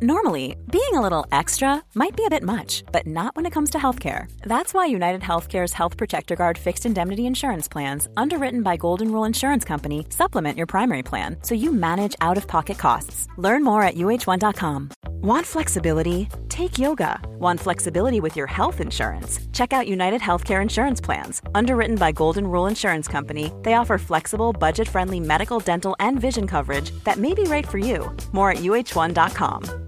Normally, being a little extra might be a bit much, but not when it comes to healthcare. That's why United Healthcare's Health Protector Guard fixed indemnity insurance plans, underwritten by Golden Rule Insurance Company, supplement your primary plan so you manage out of pocket costs. Learn more at uhone.com. Want flexibility? Take yoga. Want flexibility with your health insurance? Check out United Healthcare Insurance Plans. Underwritten by Golden Rule Insurance Company, they offer flexible, budget friendly medical, dental, and vision coverage that may be right for you. More at uhone.com.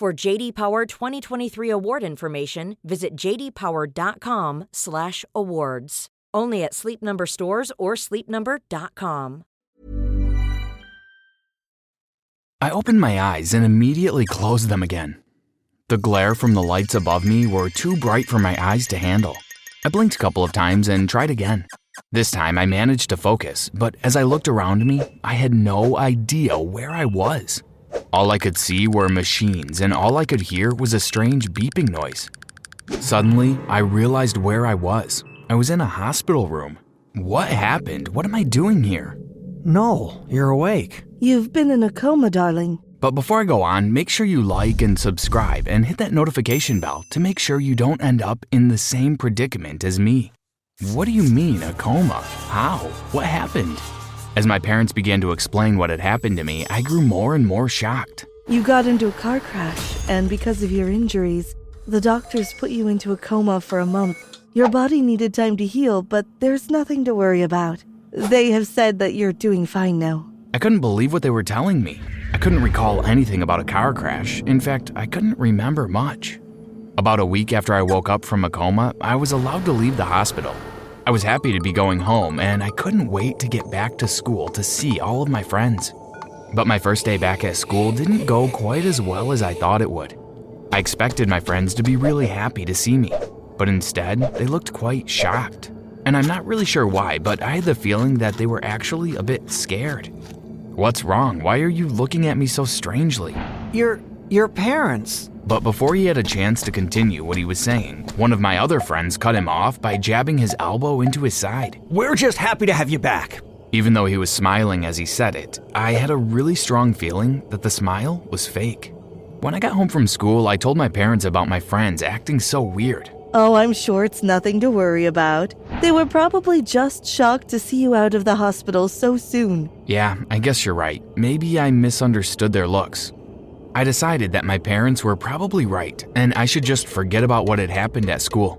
For JD Power 2023 award information, visit jdpower.com/awards. Only at Sleep Number stores or sleepnumber.com. I opened my eyes and immediately closed them again. The glare from the lights above me were too bright for my eyes to handle. I blinked a couple of times and tried again. This time I managed to focus, but as I looked around me, I had no idea where I was. All I could see were machines, and all I could hear was a strange beeping noise. Suddenly, I realized where I was. I was in a hospital room. What happened? What am I doing here? Noel, you're awake. You've been in a coma, darling. But before I go on, make sure you like and subscribe and hit that notification bell to make sure you don't end up in the same predicament as me. What do you mean, a coma? How? What happened? As my parents began to explain what had happened to me, I grew more and more shocked. You got into a car crash, and because of your injuries, the doctors put you into a coma for a month. Your body needed time to heal, but there's nothing to worry about. They have said that you're doing fine now. I couldn't believe what they were telling me. I couldn't recall anything about a car crash. In fact, I couldn't remember much. About a week after I woke up from a coma, I was allowed to leave the hospital. I was happy to be going home, and I couldn't wait to get back to school to see all of my friends. But my first day back at school didn't go quite as well as I thought it would. I expected my friends to be really happy to see me, but instead, they looked quite shocked. And I'm not really sure why, but I had the feeling that they were actually a bit scared. What's wrong? Why are you looking at me so strangely? Your your parents. But before he had a chance to continue what he was saying, one of my other friends cut him off by jabbing his elbow into his side. We're just happy to have you back. Even though he was smiling as he said it, I had a really strong feeling that the smile was fake. When I got home from school, I told my parents about my friends acting so weird. Oh, I'm sure it's nothing to worry about. They were probably just shocked to see you out of the hospital so soon. Yeah, I guess you're right. Maybe I misunderstood their looks. I decided that my parents were probably right, and I should just forget about what had happened at school.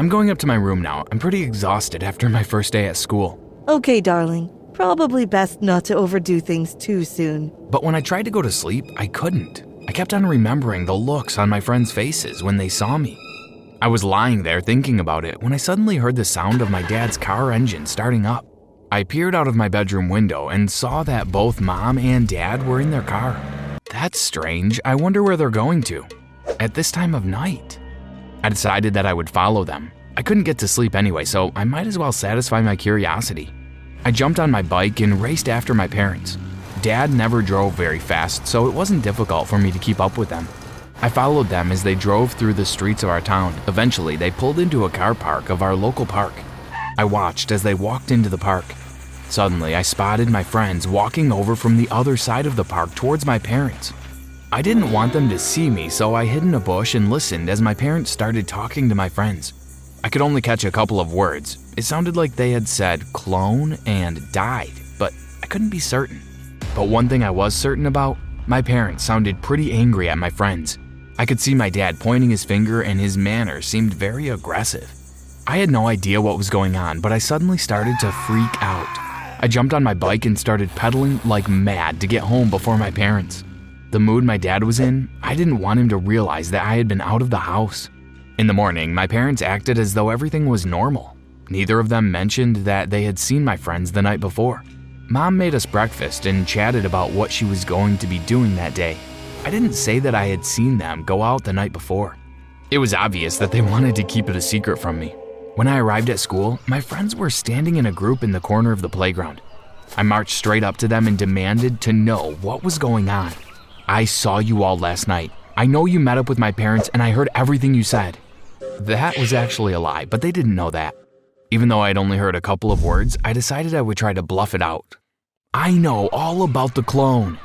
I'm going up to my room now. I'm pretty exhausted after my first day at school. Okay, darling. Probably best not to overdo things too soon. But when I tried to go to sleep, I couldn't. I kept on remembering the looks on my friends' faces when they saw me. I was lying there thinking about it when I suddenly heard the sound of my dad's car engine starting up. I peered out of my bedroom window and saw that both mom and dad were in their car. That's strange. I wonder where they're going to. At this time of night. I decided that I would follow them. I couldn't get to sleep anyway, so I might as well satisfy my curiosity. I jumped on my bike and raced after my parents. Dad never drove very fast, so it wasn't difficult for me to keep up with them. I followed them as they drove through the streets of our town. Eventually, they pulled into a car park of our local park. I watched as they walked into the park. Suddenly, I spotted my friends walking over from the other side of the park towards my parents. I didn't want them to see me, so I hid in a bush and listened as my parents started talking to my friends. I could only catch a couple of words. It sounded like they had said clone and died, but I couldn't be certain. But one thing I was certain about my parents sounded pretty angry at my friends. I could see my dad pointing his finger, and his manner seemed very aggressive. I had no idea what was going on, but I suddenly started to freak out. I jumped on my bike and started pedaling like mad to get home before my parents. The mood my dad was in, I didn't want him to realize that I had been out of the house. In the morning, my parents acted as though everything was normal. Neither of them mentioned that they had seen my friends the night before. Mom made us breakfast and chatted about what she was going to be doing that day. I didn't say that I had seen them go out the night before. It was obvious that they wanted to keep it a secret from me. When I arrived at school, my friends were standing in a group in the corner of the playground. I marched straight up to them and demanded to know what was going on. I saw you all last night. I know you met up with my parents and I heard everything you said. That was actually a lie, but they didn't know that. Even though I'd only heard a couple of words, I decided I would try to bluff it out. I know all about the clone.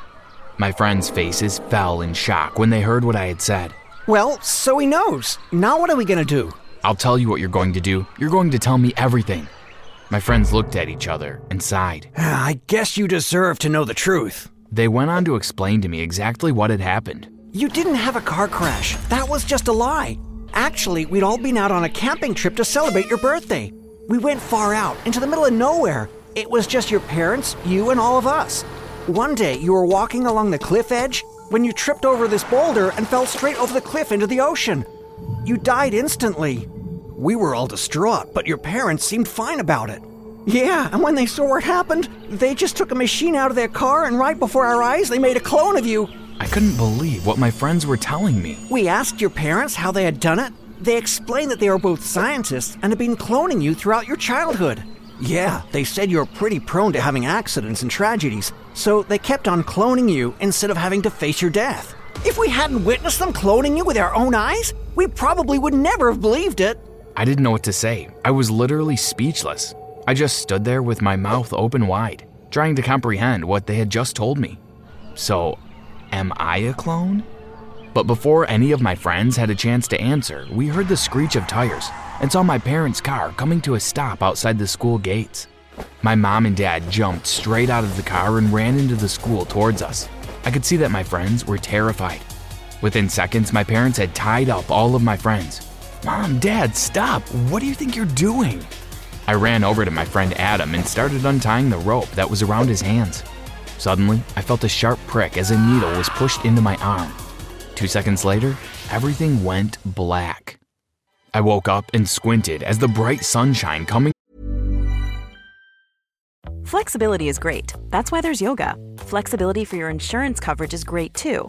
My friends' faces fell in shock when they heard what I had said. Well, so he knows. Now what are we gonna do? I'll tell you what you're going to do. You're going to tell me everything. My friends looked at each other and sighed. I guess you deserve to know the truth. They went on to explain to me exactly what had happened. You didn't have a car crash. That was just a lie. Actually, we'd all been out on a camping trip to celebrate your birthday. We went far out, into the middle of nowhere. It was just your parents, you, and all of us. One day, you were walking along the cliff edge when you tripped over this boulder and fell straight over the cliff into the ocean. You died instantly. We were all distraught, but your parents seemed fine about it. Yeah, and when they saw what happened, they just took a machine out of their car and right before our eyes, they made a clone of you. I couldn't believe what my friends were telling me. We asked your parents how they had done it. They explained that they were both scientists and had been cloning you throughout your childhood. Yeah, they said you're pretty prone to having accidents and tragedies, so they kept on cloning you instead of having to face your death. If we hadn't witnessed them cloning you with our own eyes, we probably would never have believed it. I didn't know what to say. I was literally speechless. I just stood there with my mouth open wide, trying to comprehend what they had just told me. So, am I a clone? But before any of my friends had a chance to answer, we heard the screech of tires and saw my parents' car coming to a stop outside the school gates. My mom and dad jumped straight out of the car and ran into the school towards us. I could see that my friends were terrified. Within seconds, my parents had tied up all of my friends. Mom, Dad, stop! What do you think you're doing? I ran over to my friend Adam and started untying the rope that was around his hands. Suddenly, I felt a sharp prick as a needle was pushed into my arm. Two seconds later, everything went black. I woke up and squinted as the bright sunshine coming. Flexibility is great. That's why there's yoga. Flexibility for your insurance coverage is great too.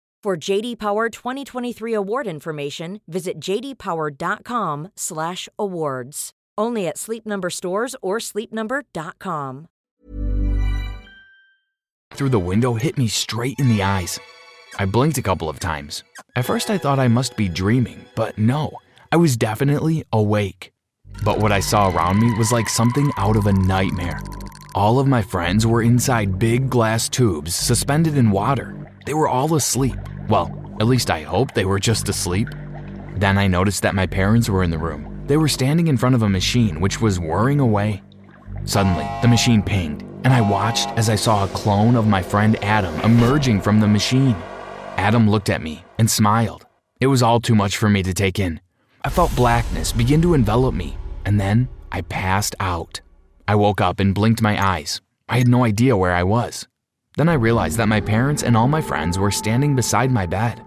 For JD Power 2023 award information, visit jdpower.com/awards. Only at Sleep Number stores or sleepnumber.com. through the window hit me straight in the eyes. I blinked a couple of times. At first, I thought I must be dreaming, but no, I was definitely awake. But what I saw around me was like something out of a nightmare. All of my friends were inside big glass tubes suspended in water. They were all asleep. Well, at least I hoped they were just asleep. Then I noticed that my parents were in the room. They were standing in front of a machine which was whirring away. Suddenly, the machine pinged, and I watched as I saw a clone of my friend Adam emerging from the machine. Adam looked at me and smiled. It was all too much for me to take in. I felt blackness begin to envelop me, and then I passed out. I woke up and blinked my eyes. I had no idea where I was. Then I realized that my parents and all my friends were standing beside my bed.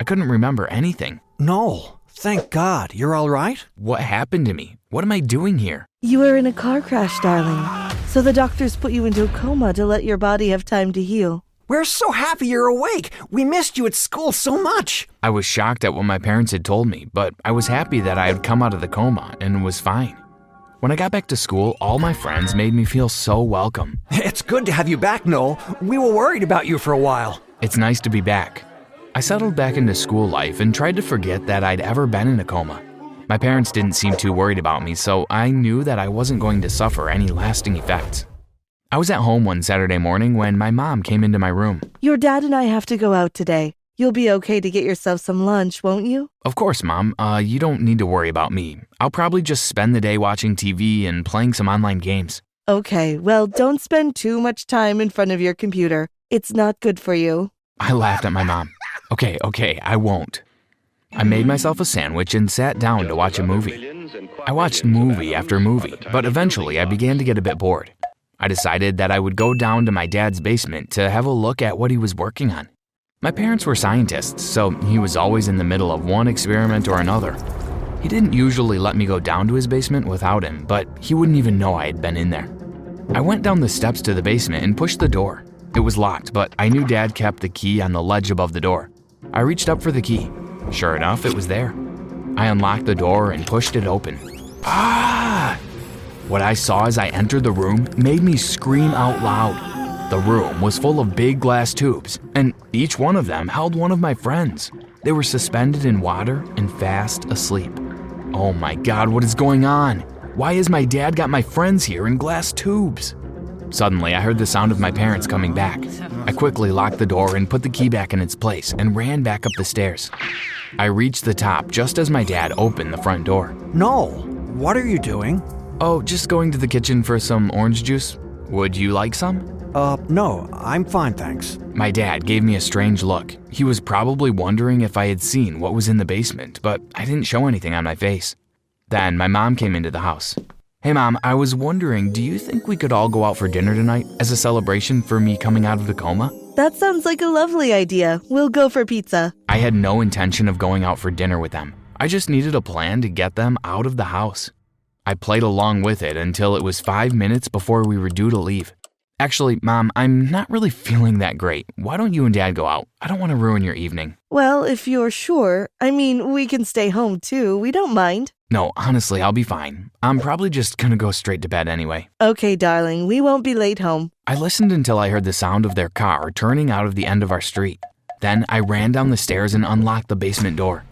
I couldn't remember anything. Noel, thank God. You're all right? What happened to me? What am I doing here? You were in a car crash, darling. So the doctors put you into a coma to let your body have time to heal. We're so happy you're awake. We missed you at school so much. I was shocked at what my parents had told me, but I was happy that I had come out of the coma and was fine. When I got back to school, all my friends made me feel so welcome. It's good to have you back, Noel. We were worried about you for a while. It's nice to be back. I settled back into school life and tried to forget that I'd ever been in a coma. My parents didn't seem too worried about me, so I knew that I wasn't going to suffer any lasting effects. I was at home one Saturday morning when my mom came into my room. Your dad and I have to go out today. You'll be okay to get yourself some lunch, won't you? Of course, Mom. Uh, you don't need to worry about me. I'll probably just spend the day watching TV and playing some online games. Okay, well, don't spend too much time in front of your computer. It's not good for you. I laughed at my mom. Okay, okay, I won't. I made myself a sandwich and sat down to watch a movie. I watched movie after movie, but eventually I began to get a bit bored. I decided that I would go down to my dad's basement to have a look at what he was working on. My parents were scientists, so he was always in the middle of one experiment or another. He didn't usually let me go down to his basement without him, but he wouldn't even know I had been in there. I went down the steps to the basement and pushed the door. It was locked, but I knew Dad kept the key on the ledge above the door. I reached up for the key. Sure enough, it was there. I unlocked the door and pushed it open. Ah! What I saw as I entered the room made me scream out loud. The room was full of big glass tubes, and each one of them held one of my friends. They were suspended in water and fast asleep. Oh my god, what is going on? Why has my dad got my friends here in glass tubes? Suddenly, I heard the sound of my parents coming back. I quickly locked the door and put the key back in its place and ran back up the stairs. I reached the top just as my dad opened the front door. Noel, what are you doing? Oh, just going to the kitchen for some orange juice. Would you like some? Uh, no, I'm fine, thanks. My dad gave me a strange look. He was probably wondering if I had seen what was in the basement, but I didn't show anything on my face. Then my mom came into the house. Hey, mom, I was wondering, do you think we could all go out for dinner tonight as a celebration for me coming out of the coma? That sounds like a lovely idea. We'll go for pizza. I had no intention of going out for dinner with them. I just needed a plan to get them out of the house. I played along with it until it was five minutes before we were due to leave. Actually, Mom, I'm not really feeling that great. Why don't you and Dad go out? I don't want to ruin your evening. Well, if you're sure, I mean, we can stay home too. We don't mind. No, honestly, I'll be fine. I'm probably just gonna go straight to bed anyway. Okay, darling, we won't be late home. I listened until I heard the sound of their car turning out of the end of our street. Then I ran down the stairs and unlocked the basement door.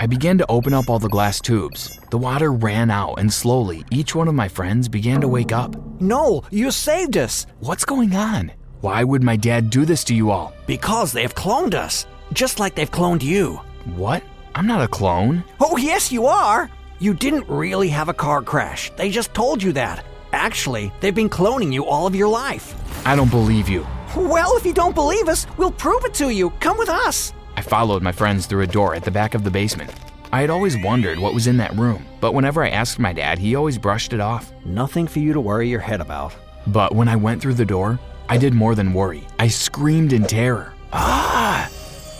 I began to open up all the glass tubes. The water ran out, and slowly, each one of my friends began to wake up. Noel, you saved us! What's going on? Why would my dad do this to you all? Because they've cloned us, just like they've cloned you. What? I'm not a clone. Oh, yes, you are! You didn't really have a car crash. They just told you that. Actually, they've been cloning you all of your life. I don't believe you. Well, if you don't believe us, we'll prove it to you. Come with us. I followed my friends through a door at the back of the basement. I had always wondered what was in that room, but whenever I asked my dad, he always brushed it off. Nothing for you to worry your head about. But when I went through the door, I did more than worry. I screamed in terror. Ah!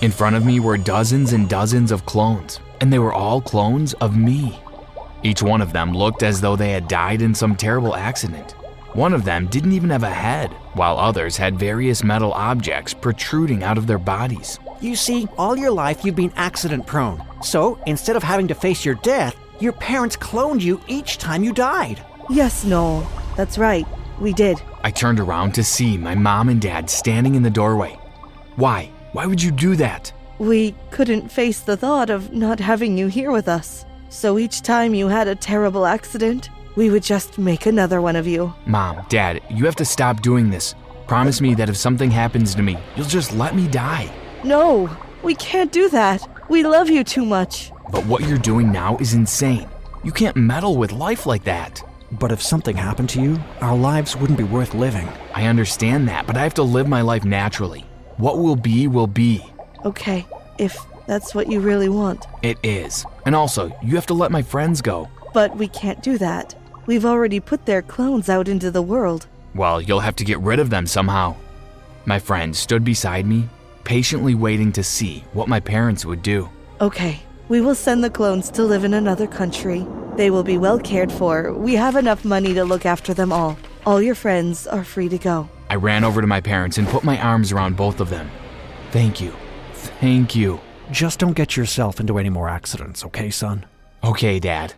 In front of me were dozens and dozens of clones, and they were all clones of me. Each one of them looked as though they had died in some terrible accident. One of them didn't even have a head, while others had various metal objects protruding out of their bodies. You see, all your life you've been accident prone. So, instead of having to face your death, your parents cloned you each time you died. Yes, Noel. That's right. We did. I turned around to see my mom and dad standing in the doorway. Why? Why would you do that? We couldn't face the thought of not having you here with us. So each time you had a terrible accident, we would just make another one of you. Mom, Dad, you have to stop doing this. Promise me that if something happens to me, you'll just let me die. No, we can't do that. We love you too much. But what you're doing now is insane. You can't meddle with life like that. But if something happened to you, our lives wouldn't be worth living. I understand that, but I have to live my life naturally. What will be, will be. Okay, if that's what you really want. It is. And also, you have to let my friends go. But we can't do that. We've already put their clones out into the world. Well, you'll have to get rid of them somehow. My friend stood beside me, patiently waiting to see what my parents would do. Okay, we will send the clones to live in another country. They will be well cared for. We have enough money to look after them all. All your friends are free to go. I ran over to my parents and put my arms around both of them. Thank you. Thank you. Just don't get yourself into any more accidents, okay, son? Okay, Dad.